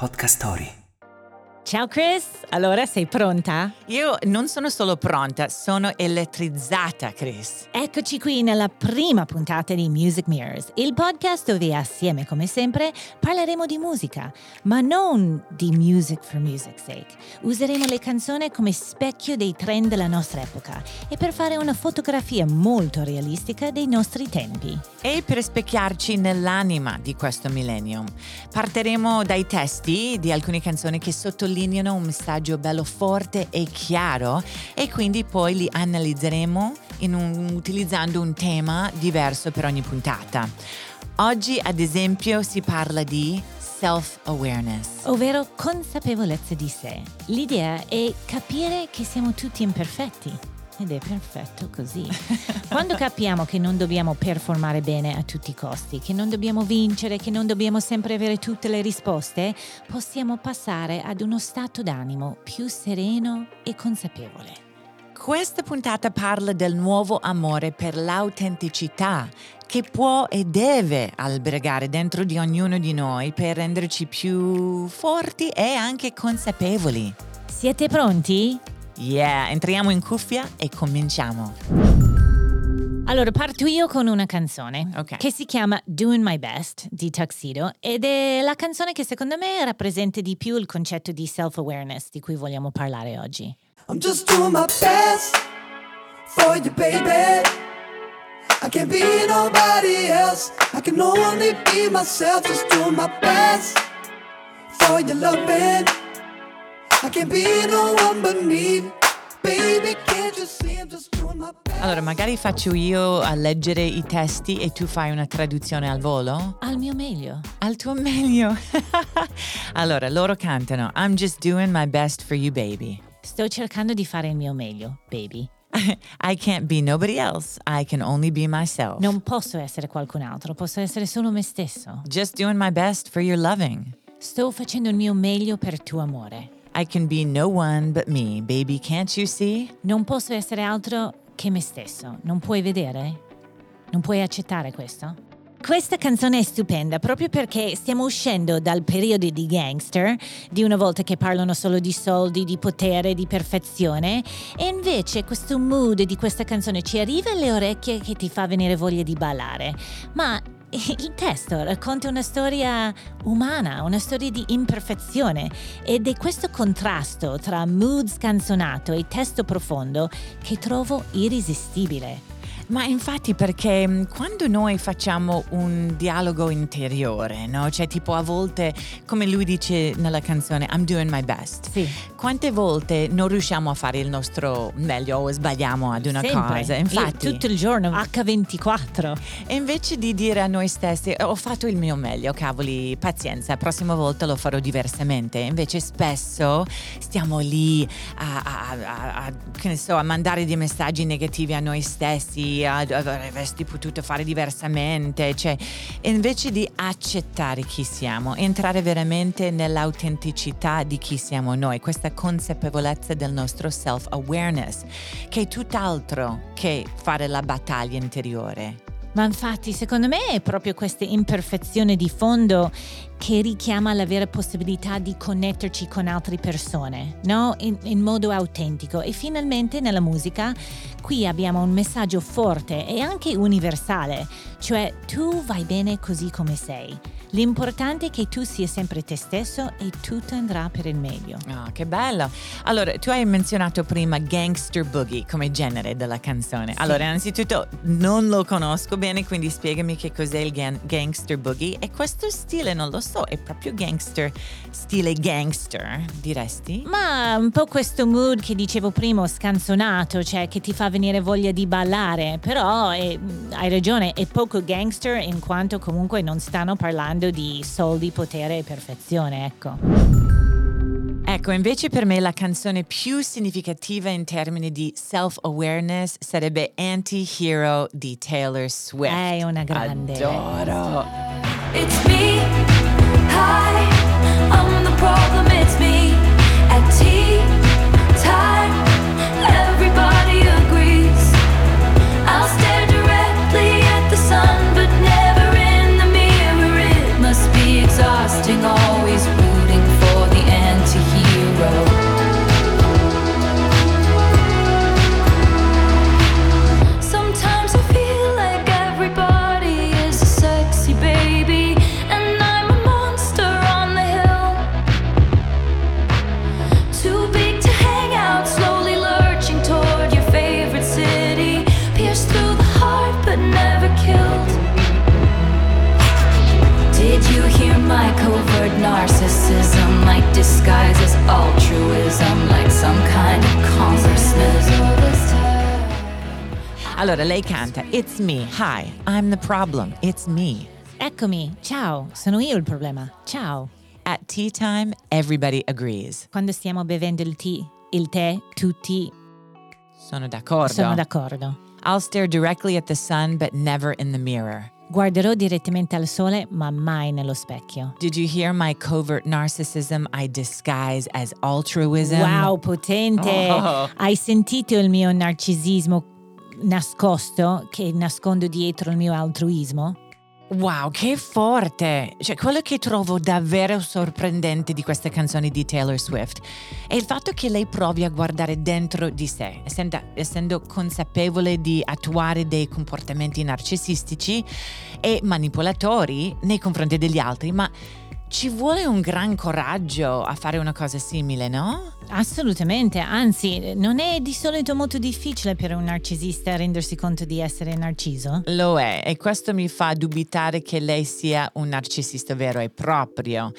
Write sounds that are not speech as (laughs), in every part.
Podcast Story. Ciao Chris, allora sei pronta? Io non sono solo pronta, sono elettrizzata, Chris. Eccoci qui nella prima puntata di Music Mirrors, il podcast dove assieme, come sempre, parleremo di musica, ma non di music for music's sake. Useremo le canzoni come specchio dei trend della nostra epoca e per fare una fotografia molto realistica dei nostri tempi. E per specchiarci nell'anima di questo millennium, partiremo dai testi di alcune canzoni che sottolineano un messaggio bello forte e chiaro e quindi poi li analizzeremo un, utilizzando un tema diverso per ogni puntata. Oggi, ad esempio, si parla di self-awareness. Ovvero consapevolezza di sé. L'idea è capire che siamo tutti imperfetti ed è perfetto così. Quando capiamo che non dobbiamo performare bene a tutti i costi, che non dobbiamo vincere, che non dobbiamo sempre avere tutte le risposte, possiamo passare ad uno stato d'animo più sereno e consapevole. Questa puntata parla del nuovo amore per l'autenticità che può e deve albergare dentro di ognuno di noi per renderci più forti e anche consapevoli. Siete pronti? Yeah, entriamo in cuffia e cominciamo. Allora, parto io con una canzone Ok. che si chiama Doing My Best di Tuxedo ed è la canzone che secondo me rappresenta di più il concetto di self-awareness di cui vogliamo parlare oggi. I'm just doing my best for you, baby. I can't be nobody else. I can only be myself, just doing my best for your loving. Allora, magari faccio io a leggere i testi e tu fai una traduzione al volo? Al mio meglio. Al tuo meglio. (laughs) allora, loro cantano I'm just doing my best for you, baby. Sto cercando di fare il mio meglio, baby. (laughs) I can't be nobody else. I can only be myself. Non posso essere qualcun altro, posso essere solo me stesso. Just doing my best for your loving. Sto facendo il mio meglio per tuo amore. I can be no one but me, baby, can't you see? Non posso essere altro che me stesso. Non puoi vedere? Non puoi accettare questo? Questa canzone è stupenda proprio perché stiamo uscendo dal periodo di gangster, di una volta che parlano solo di soldi, di potere, di perfezione, e invece questo mood di questa canzone ci arriva alle orecchie che ti fa venire voglia di ballare. Ma (laughs) il testo racconta una storia umana, una storia di imperfezione ed è questo contrasto tra mood scanzonato e testo profondo che trovo irresistibile. Ma infatti perché mh, quando noi facciamo un dialogo interiore, no? Cioè tipo a volte, come lui dice nella canzone, I'm doing my best. Sì. Quante volte non riusciamo a fare il nostro meglio o sbagliamo ad una Sempre. cosa? Io Infatti, tutto il giorno H24. e invece di dire a noi stessi, ho fatto il mio meglio, cavoli, pazienza, prossima volta lo farò diversamente. Invece spesso stiamo lì a, a- a- a- che ne so, a mandare dei messaggi negativi a noi stessi, a, a- avresti potuto fare diversamente, cioè, invece di accettare chi siamo, entrare veramente nell'autenticità di chi siamo noi, questa consapevolezza del nostro self-awareness, che è tutt'altro che fare la battaglia interiore. Ma infatti, secondo me è proprio questa imperfezione di fondo che richiama la vera possibilità di connetterci con altre persone, no? In, in modo autentico. E finalmente nella musica qui abbiamo un messaggio forte e anche universale, cioè tu vai bene così come sei. L'importante è che tu sia sempre te stesso e tutto andrà per il meglio. Ah, che bello! Allora, tu hai menzionato prima Gangster Boogie come genere della canzone. Allora, innanzitutto non lo conosco bene, quindi spiegami che cos'è il gan- Gangster Boogie. E questo stile, non lo so, è proprio gangster, stile gangster, diresti? Ma un po' questo mood che dicevo prima, scanzonato, cioè che ti fa venire voglia di ballare, però è- hai ragione, è poco gangster in quanto comunque non stanno parlando di soldi, potere e perfezione, ecco. Ecco, invece per me la canzone più significativa in termini di self-awareness sarebbe Anti-Hero di Taylor Swift. È una grande. Adoro! It's me. Hi, I'm the problem. It's me. disguises altruism like some kind of Allora, lei canta It's me, hi, I'm the problem, it's me. Eccomi, ciao, sono io il problema, ciao. At tea time, everybody agrees. Quando stiamo bevendo il tè, il tè, tutti. Sono d'accordo. Sono d'accordo. I'll stare directly at the sun, but never in the mirror. Guarderò direttamente al sole, ma mai nello specchio. Did you hear my covert narcissism I disguise as altruism? Wow, potente! Oh. Hai sentito il mio narcisismo nascosto che nascondo dietro il mio altruismo? Wow, che forte! Cioè, quello che trovo davvero sorprendente di queste canzoni di Taylor Swift è il fatto che lei provi a guardare dentro di sé, essendo, essendo consapevole di attuare dei comportamenti narcisistici e manipolatori nei confronti degli altri, ma ci vuole un gran coraggio a fare una cosa simile, no? Assolutamente, anzi, non è di solito molto difficile per un narcisista rendersi conto di essere narciso. Lo è e questo mi fa dubitare che lei sia un narcisista vero e proprio.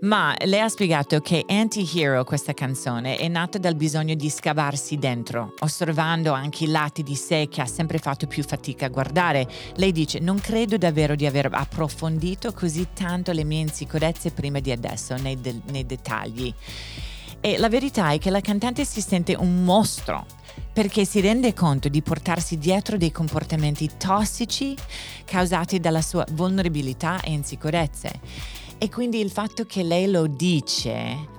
Ma lei ha spiegato che Anti-Hero, questa canzone, è nata dal bisogno di scavarsi dentro, osservando anche i lati di sé che ha sempre fatto più fatica a guardare. Lei dice, non credo davvero di aver approfondito così tanto le mie insicurezze prima di adesso, nei, de- nei dettagli. E la verità è che la cantante si sente un mostro perché si rende conto di portarsi dietro dei comportamenti tossici causati dalla sua vulnerabilità e insicurezze. E quindi il fatto che lei lo dice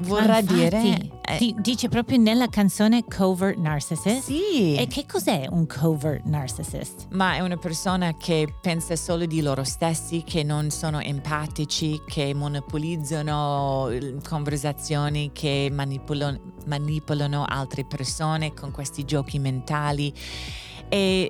vorrà Ma infatti, dire... eh, di- dice proprio nella canzone Covert Narcissist. sì. E che cos'è un covert narcissist? Ma è una persona che pensa solo di loro stessi, che non sono empatici, che monopolizzano eh, conversazioni, che manipolano, manipolano altre persone con questi giochi mentali. E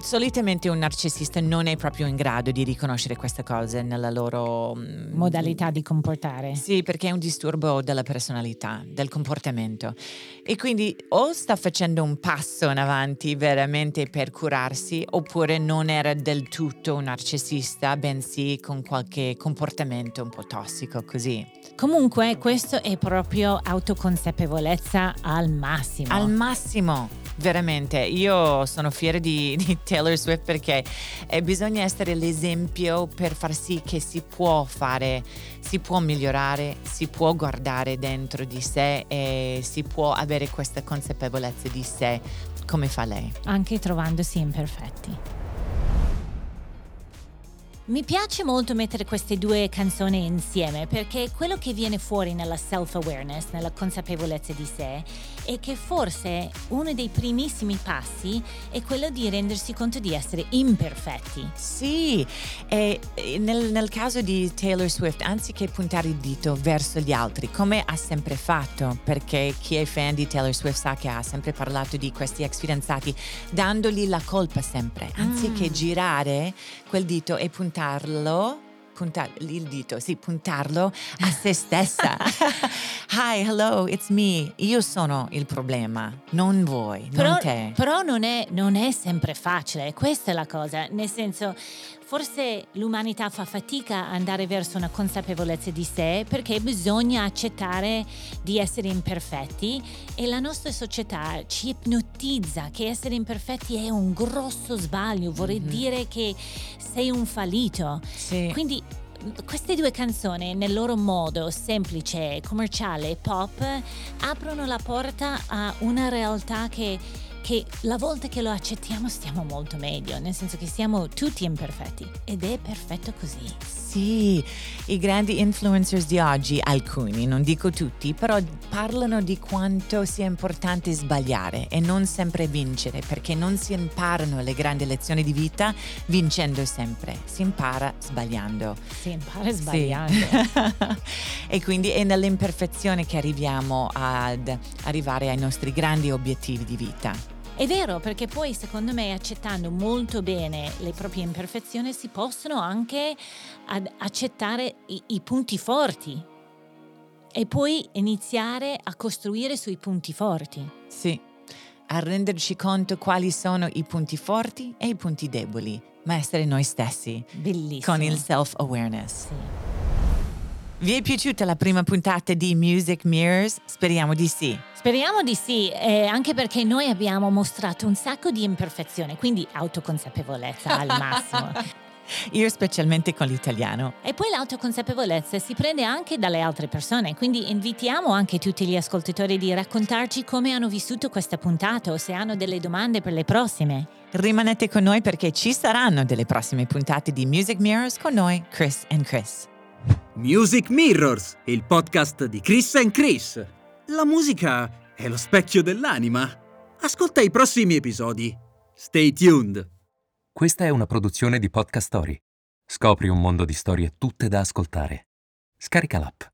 solitamente un narcisista non è proprio in grado di riconoscere queste cose nella loro mm, Modalità di comportare. sì, perché è un disturbo della personalità, del comportamento. E quindi o sta facendo un passo in avanti veramente per curarsi, oppure non era del tutto un narcisista, bensì con qualche comportamento un po' tossico così. Comunque, questo è proprio autoconsapevolezza al massimo. Al massimo, veramente. Io sono fiera di, (laughs) di Taylor Swift perché eh, bisogna essere l'esempio per far sì che si può fare, si può migliorare, si può guardare dentro di sé e si può avere questa consapevolezza di sé come fa lei. anche trovandosi imperfetti. Mi piace molto mettere queste due canzoni insieme perché quello che viene fuori nella self-awareness, nella consapevolezza di sé, è che forse uno dei primissimi passi è quello di rendersi conto di essere imperfetti. Sì, e nel, nel caso di Taylor Swift, anziché puntare il dito verso gli altri, come ha sempre fatto, perché chi è fan di Taylor Swift sa che ha sempre parlato di questi ex fidanzati, dandogli la colpa sempre, anziché girare quel dito e puntarlo. Puntar- il dito, sì, puntarlo a se stessa. (laughs) Hi, hello, it's me. Io sono il problema, non voi, Però, non te. però non, è, non è sempre facile, questa è la cosa, nel senso forse l'umanità fa fatica ad andare verso una consapevolezza di sé perché bisogna accettare di essere imperfetti e la nostra società ci ipnotizza che essere imperfetti è un grosso sbaglio, vorrei dire che sei un fallito. Sì. Quindi queste due canzoni, nel loro modo semplice, commerciale e pop, aprono la porta a una realtà che, che la volta che lo accettiamo stiamo molto meglio, nel senso che siamo tutti imperfetti ed è perfetto così. Sì, i grandi influencers di oggi, alcuni, non dico tutti, però parlano di quanto sia importante sbagliare e non sempre vincere, perché non si imparano le grandi lezioni di vita vincendo sempre, si impara sbagliando. Si impara Sì. sbagliando. (laughs) e quindi è nell'imperfezione che arriviamo ad arrivare ai nostri grandi obiettivi di vita. È vero, perché poi secondo me accettando molto bene le proprie imperfezioni si possono anche accettare i, i punti forti e poi iniziare a costruire sui punti forti. Sì, a renderci conto quali sono i punti forti e i punti deboli, ma essere noi stessi, Bellissimo. con il self-awareness. Sì. Vi è piaciuta la prima puntata di Music Mirrors? Speriamo di sì. Speriamo di sì, eh, anche perché noi abbiamo mostrato un sacco di imperfezione, quindi autoconsapevolezza al massimo. (laughs) Io specialmente con l'italiano. E poi l'autoconsapevolezza si prende anche dalle altre persone, quindi invitiamo anche tutti gli ascoltatori di raccontarci come hanno vissuto questa puntata o se hanno delle domande per le prossime. Rimanete con noi perché ci saranno delle prossime puntate di Music Mirrors con noi, Chris and Chris. Music Mirrors, il podcast di Chris and Chris. La musica è lo specchio dell'anima. Ascolta i prossimi episodi. Stay tuned. Questa è una produzione di Podcast Story. Scopri un mondo di storie tutte da ascoltare. Scarica l'app.